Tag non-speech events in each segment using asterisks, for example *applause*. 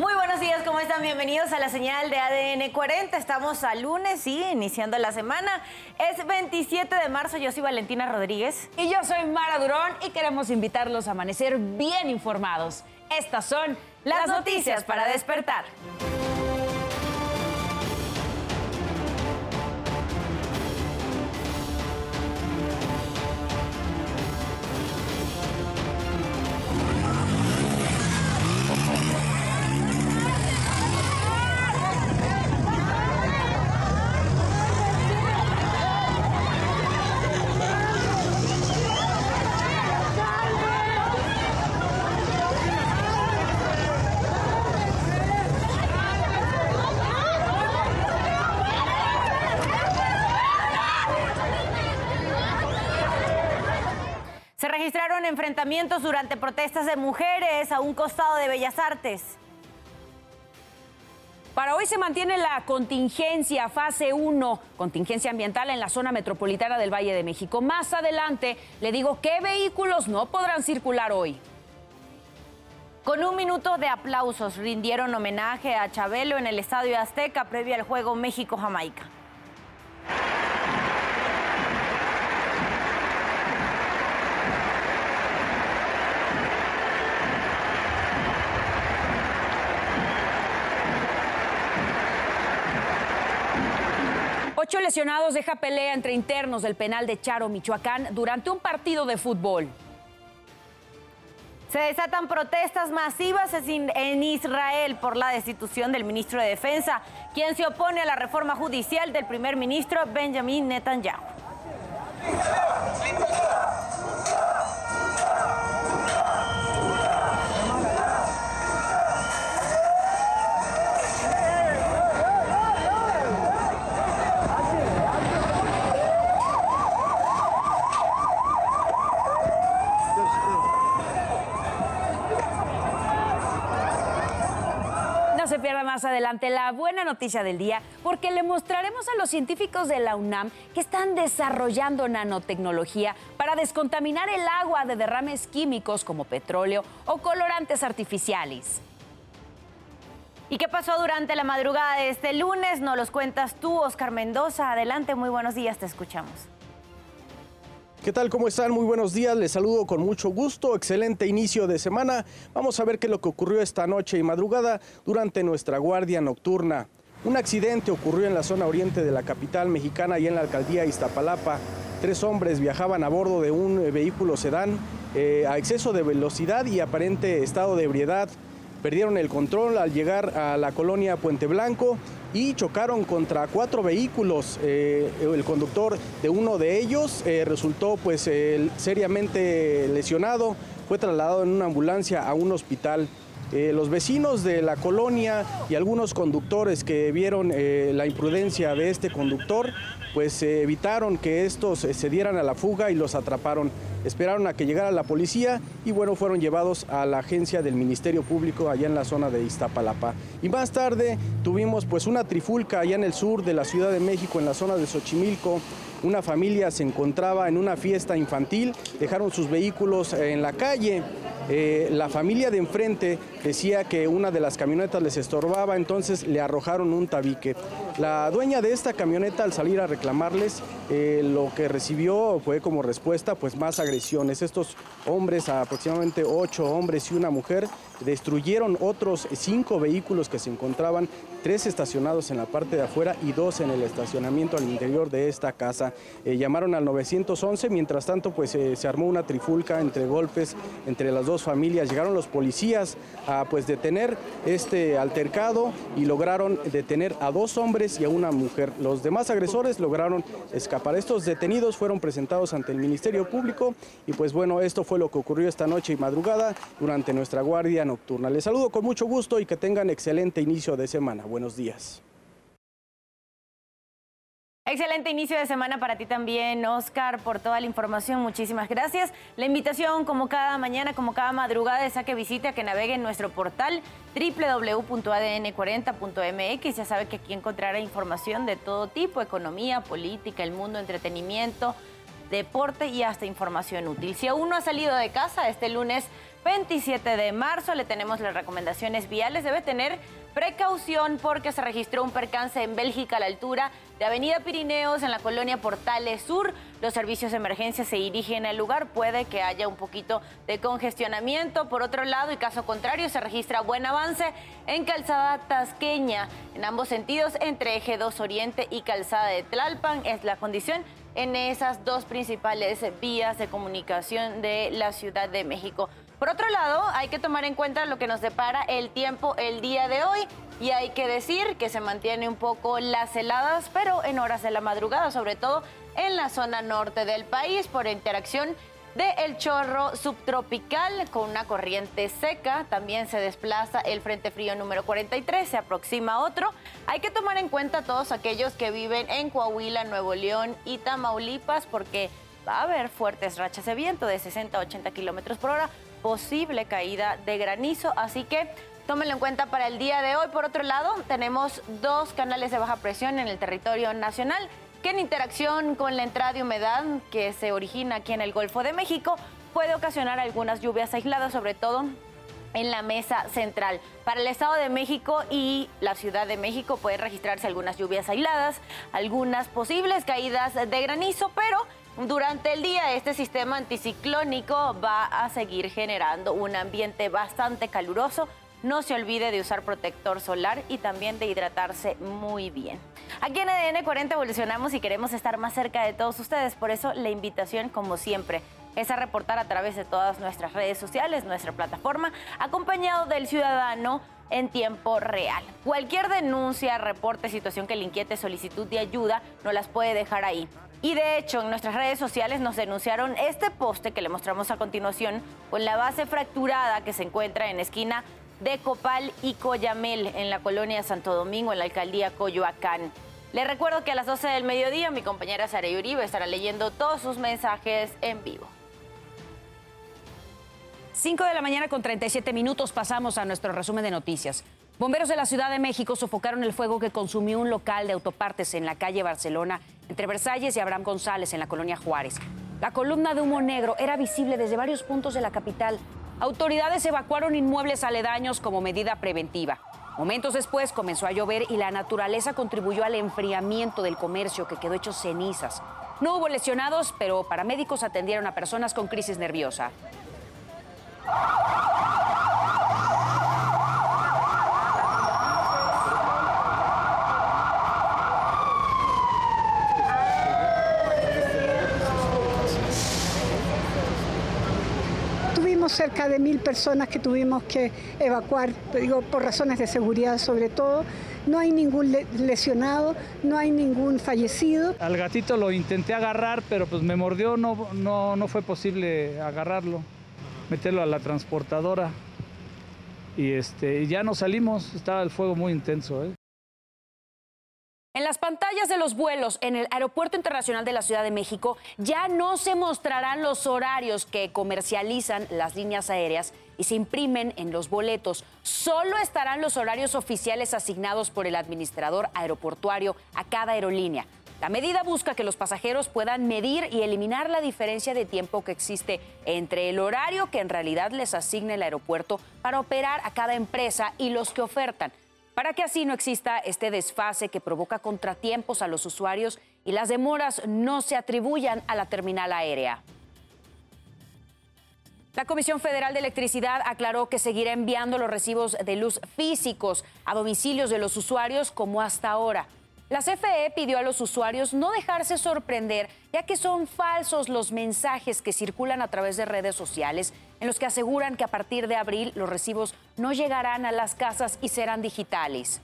Muy buenos días, ¿cómo están? Bienvenidos a la señal de ADN 40. Estamos a lunes, sí, iniciando la semana. Es 27 de marzo, yo soy Valentina Rodríguez. Y yo soy Mara Durón y queremos invitarlos a amanecer bien informados. Estas son las, noticias para despertar. Enfrentamientos durante protestas de mujeres a un costado de Bellas Artes. Para hoy se mantiene la contingencia fase 1, contingencia ambiental en la zona metropolitana del Valle de México. Más adelante le digo qué vehículos no podrán circular hoy. Con un minuto de aplausos rindieron homenaje a Chabelo en el Estadio Azteca previo al juego México-Jamaica. Ocho lesionados deja pelea entre internos del penal de Charo, Michoacán, durante un partido de fútbol. Se desatan protestas masivas en Israel por la destitución del ministro de Defensa, quien se opone a la reforma judicial del primer ministro Benjamin Netanyahu. Adelante la buena noticia del día porque le mostraremos a los científicos de la UNAM que están desarrollando nanotecnología para descontaminar el agua de derrames químicos como petróleo o colorantes artificiales. ¿Y qué pasó durante la madrugada de este lunes? Nos los cuentas tú, Oscar Mendoza. Adelante, muy buenos días, te escuchamos. ¿Qué tal? ¿Cómo están? Muy buenos días. Les saludo con mucho gusto. Excelente inicio de semana. Vamos a ver qué es lo que ocurrió esta noche y madrugada durante nuestra guardia nocturna. Un accidente ocurrió en la zona oriente de la capital mexicana y en la alcaldía Iztapalapa. Tres hombres viajaban a bordo de un eh, vehículo sedán eh, a exceso de velocidad y aparente estado de ebriedad. Perdieron el control al llegar a la colonia Puente Blanco y chocaron contra cuatro vehículos. Eh, el conductor de uno de ellos eh, resultó pues seriamente lesionado, fue trasladado en una ambulancia a un hospital. Eh, los vecinos de la colonia y algunos conductores que vieron la imprudencia de este conductor, pues evitaron que estos eh, se dieran a la fuga y los atraparon. Esperaron a que llegara la policía y bueno, fueron llevados a la agencia del Ministerio Público allá en la zona de Iztapalapa. Y más tarde tuvimos pues una trifulca allá en el sur de la Ciudad de México, en la zona de Xochimilco. Una familia se encontraba en una fiesta infantil, dejaron sus vehículos en la calle. Eh, la familia de enfrente decía que una de las camionetas les estorbaba, entonces le arrojaron un tabique. La dueña de esta camioneta al salir a reclamarles, eh, lo que recibió fue como respuesta pues más agresiones. Estos hombres, aproximadamente ocho hombres y una mujer, destruyeron otros cinco vehículos que se encontraban, tres estacionados en la parte de afuera y dos en el estacionamiento al interior de esta casa. Eh, llamaron al 911, mientras tanto pues eh, se armó una trifulca entre golpes entre las dos familias. Llegaron los policías a pues detener este altercado y lograron detener a dos hombres y a una mujer. Los demás agresores lograron escapar. Estos detenidos fueron presentados ante el Ministerio Público y pues bueno, esto fue lo que ocurrió esta noche y madrugada durante nuestra guardia nocturna. Les saludo con mucho gusto y que tengan excelente inicio de semana. Buenos días. Excelente inicio de semana para ti también, Oscar, por toda la información. Muchísimas gracias. La invitación, como cada mañana, como cada madrugada, es a que visite, a que navegue en nuestro portal www.adn40.mx. Ya sabe que aquí encontrará información de todo tipo, economía, política, el mundo, entretenimiento, deporte y hasta información útil. Si aún no ha salido de casa, este lunes 27 de marzo. Le tenemos las recomendaciones viales. Debe tener precaución porque se registró un percance en Bélgica a la altura de Avenida Pirineos en la colonia Portales Sur. Los servicios de emergencia se dirigen al lugar. Puede que haya un poquito de congestionamiento. Por otro lado, y caso contrario, se registra buen avance en Calzada Tasqueña en ambos sentidos entre Eje 2 Oriente y Calzada de Tlalpan. Es la condición en esas dos principales vías de comunicación de la Ciudad de México. Por otro lado, hay que tomar en cuenta lo que nos depara el tiempo el día de hoy y hay que decir que se mantiene un poco las heladas, pero en horas de la madrugada, sobre todo en la zona norte del país, por interacción del chorro subtropical con una corriente seca. También se desplaza el Frente Frío número 43, se aproxima otro. Hay que tomar en cuenta todos aquellos que viven en Coahuila, Nuevo León y Tamaulipas, porque va a haber fuertes rachas de viento de 60 a 80 kilómetros por hora posible caída de granizo, así que tómenlo en cuenta para el día de hoy. Por otro lado, tenemos dos canales de baja presión en el territorio nacional que en interacción con la entrada de humedad que se origina aquí en el Golfo de México puede ocasionar algunas lluvias aisladas, sobre todo en la mesa central. Para el Estado de México y la Ciudad de México puede registrarse algunas lluvias aisladas, algunas posibles caídas de granizo, pero durante el día este sistema anticiclónico va a seguir generando un ambiente bastante caluroso. No se olvide de usar protector solar y también de hidratarse muy bien. Aquí en ADN 40 evolucionamos y queremos estar más cerca de todos ustedes, por eso la invitación, como siempre, es a reportar a través de todas nuestras redes sociales, nuestra plataforma, acompañado del ciudadano en tiempo real. Cualquier denuncia, reporte, situación que le inquiete, solicitud de ayuda, no las puede dejar ahí. Y de hecho, en nuestras redes sociales nos denunciaron este poste que le mostramos a continuación con la base fracturada que se encuentra en esquina de Copal y Coyamel en la colonia Santo Domingo, en la alcaldía Coyoacán. Le recuerdo que a las 12 del mediodía mi compañera Sara Uribe estará leyendo todos sus mensajes en vivo. 5 de la mañana con 37 minutos pasamos a nuestro resumen de noticias. Bomberos de la Ciudad de México sofocaron el fuego que consumió un local de autopartes en la calle Barcelona entre Versalles y Abraham González en la colonia Juárez. La columna de humo negro era visible desde varios puntos de la capital. Autoridades evacuaron inmuebles aledaños como medida preventiva. Momentos después comenzó a llover y la naturaleza contribuyó al enfriamiento del comercio que quedó hecho cenizas. No hubo lesionados, pero paramédicos atendieron a personas con crisis nerviosa. Tuvimos cerca de mil personas que tuvimos que evacuar, digo, por razones de seguridad sobre todo. No hay ningún lesionado, no hay ningún fallecido. Al gatito lo intenté agarrar, pero pues me mordió, no, no, no fue posible agarrarlo meterlo a la transportadora. Y este, ya no salimos, estaba el fuego muy intenso. ¿eh? En las pantallas de los vuelos en el Aeropuerto Internacional de la Ciudad de México ya no se mostrarán los horarios que comercializan las líneas aéreas y se imprimen en los boletos. Solo estarán los horarios oficiales asignados por el administrador aeroportuario a cada aerolínea. La medida busca que los pasajeros puedan medir y eliminar la diferencia de tiempo que existe entre el horario que en realidad les asigne el aeropuerto para operar a cada empresa y los que ofertan, para que así no exista este desfase que provoca contratiempos a los usuarios y las demoras no se atribuyan a la terminal aérea. La Comisión Federal de Electricidad aclaró que seguirá enviando los recibos de luz físicos a domicilios de los usuarios como hasta ahora. La CFE pidió a los usuarios no dejarse sorprender, ya que son falsos los mensajes que circulan a través de redes sociales en los que aseguran que a partir de abril los recibos no llegarán a las casas y serán digitales.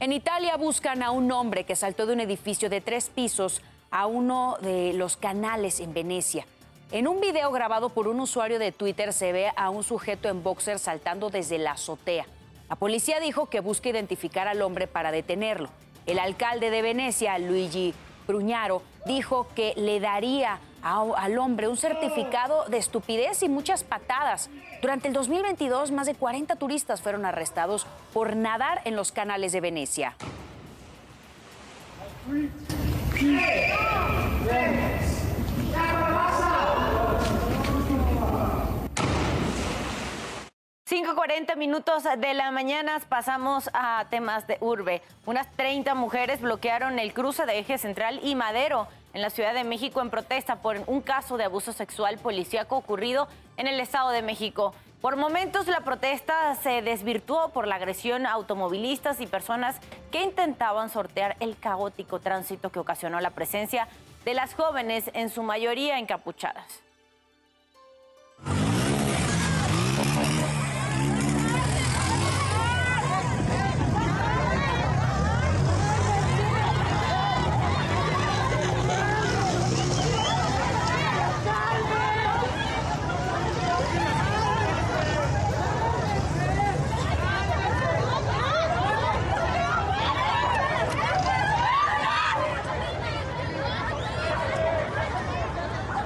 En Italia buscan a un hombre que saltó de un edificio de tres pisos a uno de los canales en Venecia. En un video grabado por un usuario de Twitter se ve a un sujeto en boxer saltando desde la azotea. La policía dijo que busca identificar al hombre para detenerlo. El alcalde de Venecia, Luigi Pruñaro, dijo que le daría al hombre un certificado de estupidez y muchas patadas. Durante el 2022, más de 40 turistas fueron arrestados por nadar en los canales de Venecia. 5.40 minutos de la mañana pasamos a temas de urbe. Unas 30 mujeres bloquearon el cruce de eje central y Madero en la Ciudad de México en protesta por un caso de abuso sexual policíaco ocurrido en el Estado de México. Por momentos la protesta se desvirtuó por la agresión a automovilistas y personas que intentaban sortear el caótico tránsito que ocasionó la presencia de las jóvenes, en su mayoría encapuchadas.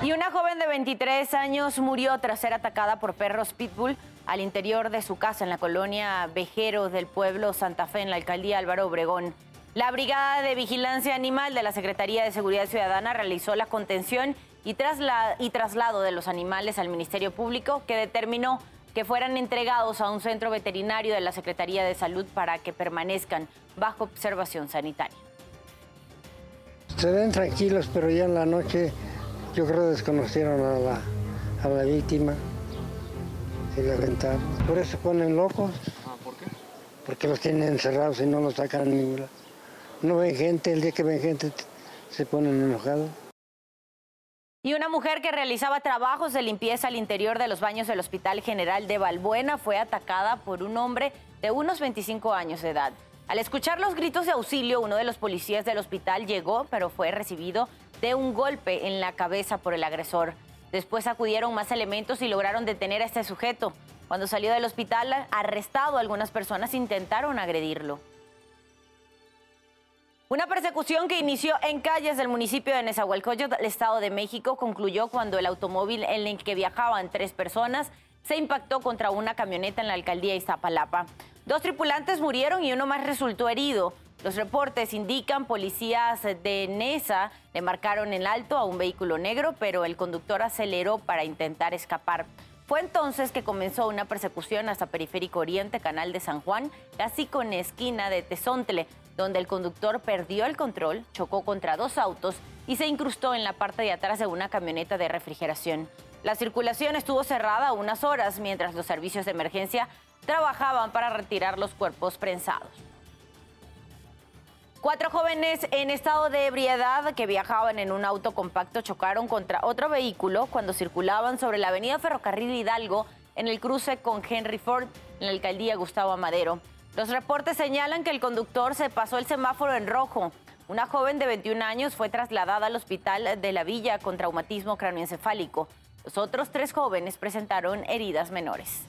Y una joven de 23 años murió tras ser atacada por perros pitbull al interior de su casa en la colonia Vejero del pueblo Santa Fe en la alcaldía Álvaro Obregón. La Brigada de Vigilancia Animal de la Secretaría de Seguridad Ciudadana realizó la contención y, y traslado de los animales al Ministerio Público que determinó que fueran entregados a un centro veterinario de la Secretaría de Salud para que permanezcan bajo observación sanitaria. Se ven tranquilos, pero ya en la noche yo creo que desconocieron a la, a la víctima y la aventaron. Por eso se ponen locos. Ah, ¿Por qué? Porque los tienen encerrados y no los sacan a ningún lado. No ven gente, el día que ven gente se ponen enojados. Y una mujer que realizaba trabajos de limpieza al interior de los baños del Hospital General de Balbuena fue atacada por un hombre de unos 25 años de edad. Al escuchar los gritos de auxilio, uno de los policías del hospital llegó, pero fue recibido de un golpe en la cabeza por el agresor. Después acudieron más elementos y lograron detener a este sujeto. Cuando salió del hospital, arrestado, algunas personas intentaron agredirlo. Una persecución que inició en calles del municipio de Nezahualcóyotl, del Estado de México, concluyó cuando el automóvil en el que viajaban tres personas se impactó contra una camioneta en la alcaldía Iztapalapa. Dos tripulantes murieron y uno más resultó herido. Los reportes indican policías de Nesa le marcaron en alto a un vehículo negro, pero el conductor aceleró para intentar escapar. Fue entonces que comenzó una persecución hasta Periférico Oriente, Canal de San Juan, casi con esquina de Tezontle, donde el conductor perdió el control, chocó contra dos autos y se incrustó en la parte de atrás de una camioneta de refrigeración. La circulación estuvo cerrada unas horas mientras los servicios de emergencia trabajaban para retirar los cuerpos prensados. Cuatro jóvenes en estado de ebriedad que viajaban en un auto compacto chocaron contra otro vehículo cuando circulaban sobre la avenida Ferrocarril Hidalgo en el cruce con Henry Ford en la alcaldía Gustavo Amadero. Los reportes señalan que el conductor se pasó el semáforo en rojo. Una joven de 21 años fue trasladada al hospital de la Villa con traumatismo cráneoencefálico. Los otros tres jóvenes presentaron heridas menores.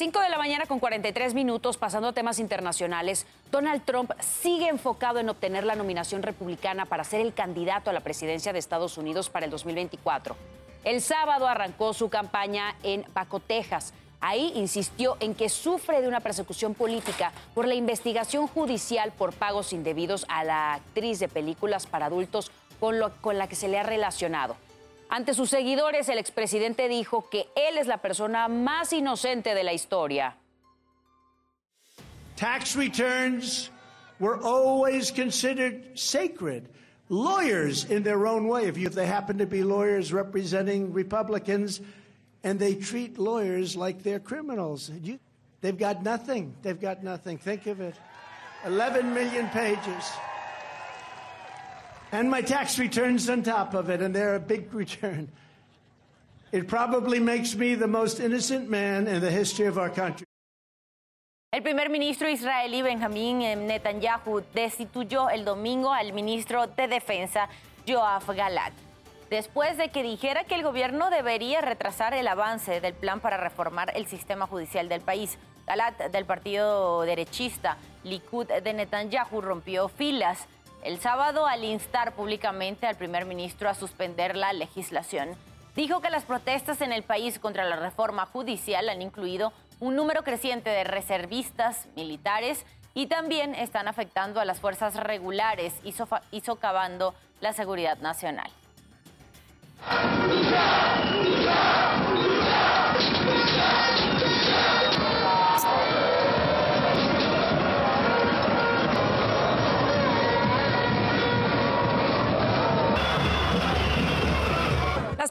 5 de la mañana con 43 minutos, pasando a temas internacionales, Donald Trump sigue enfocado en obtener la nominación republicana para ser el candidato a la presidencia de Estados Unidos para el 2024. El sábado arrancó su campaña en Paco, Texas. Ahí insistió en que sufre de una persecución política por la investigación judicial por pagos indebidos a la actriz de películas para adultos con, lo, con la que se le ha relacionado. Ante sus seguidores, el expresidente dijo que él es la persona más inocente de la historia. Tax returns were always considered sacred. Lawyers, in their own way, if, they happen to be lawyers representing Republicans, and they treat lawyers like they're criminals. You, they've got nothing. They've got nothing. Think of it 11 million pages. And my tax returns on top of it, and they're a big *laughs* return. It probably makes me the most innocent man in the history of our country. El primer ministro israelí Benjamín Netanyahu destituyó el domingo al ministro de Defensa Yoav Galat, después de que dijera que el gobierno debería retrasar el avance del plan para reformar el sistema judicial del país. Galat, del partido derechista Likud de Netanyahu, rompió filas el sábado al instar públicamente al primer ministro a suspender la legislación. Dijo que las protestas en el país contra la reforma judicial han incluido un número creciente de reservistas militares y también están afectando a las fuerzas regulares y, socavando la seguridad nacional.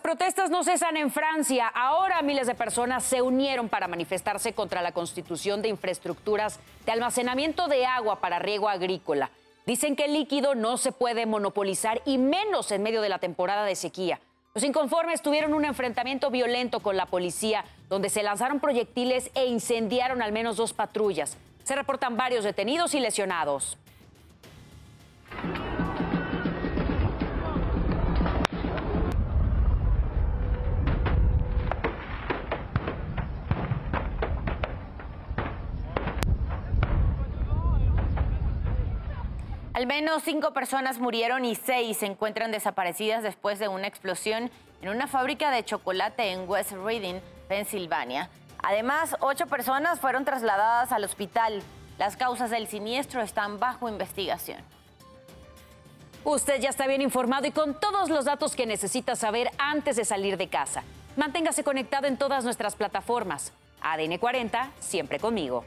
Protestas no cesan en Francia. Ahora miles de personas se unieron para manifestarse contra la constitución de infraestructuras de almacenamiento de agua para riego agrícola. Dicen que el líquido no se puede monopolizar y menos en medio de la temporada de sequía. Los inconformes tuvieron un enfrentamiento violento con la policía, donde se lanzaron proyectiles e incendiaron al menos dos patrullas. Se reportan varios detenidos y lesionados. Al menos cinco personas murieron y seis se encuentran desaparecidas después de una explosión en una fábrica de chocolate en West Reading, Pensilvania. Además, ocho personas fueron trasladadas al hospital. Las causas del siniestro están bajo investigación. Usted ya está bien informado y con todos los datos que necesita saber antes de salir de casa. Manténgase conectado en todas nuestras plataformas. ADN 40, siempre conmigo.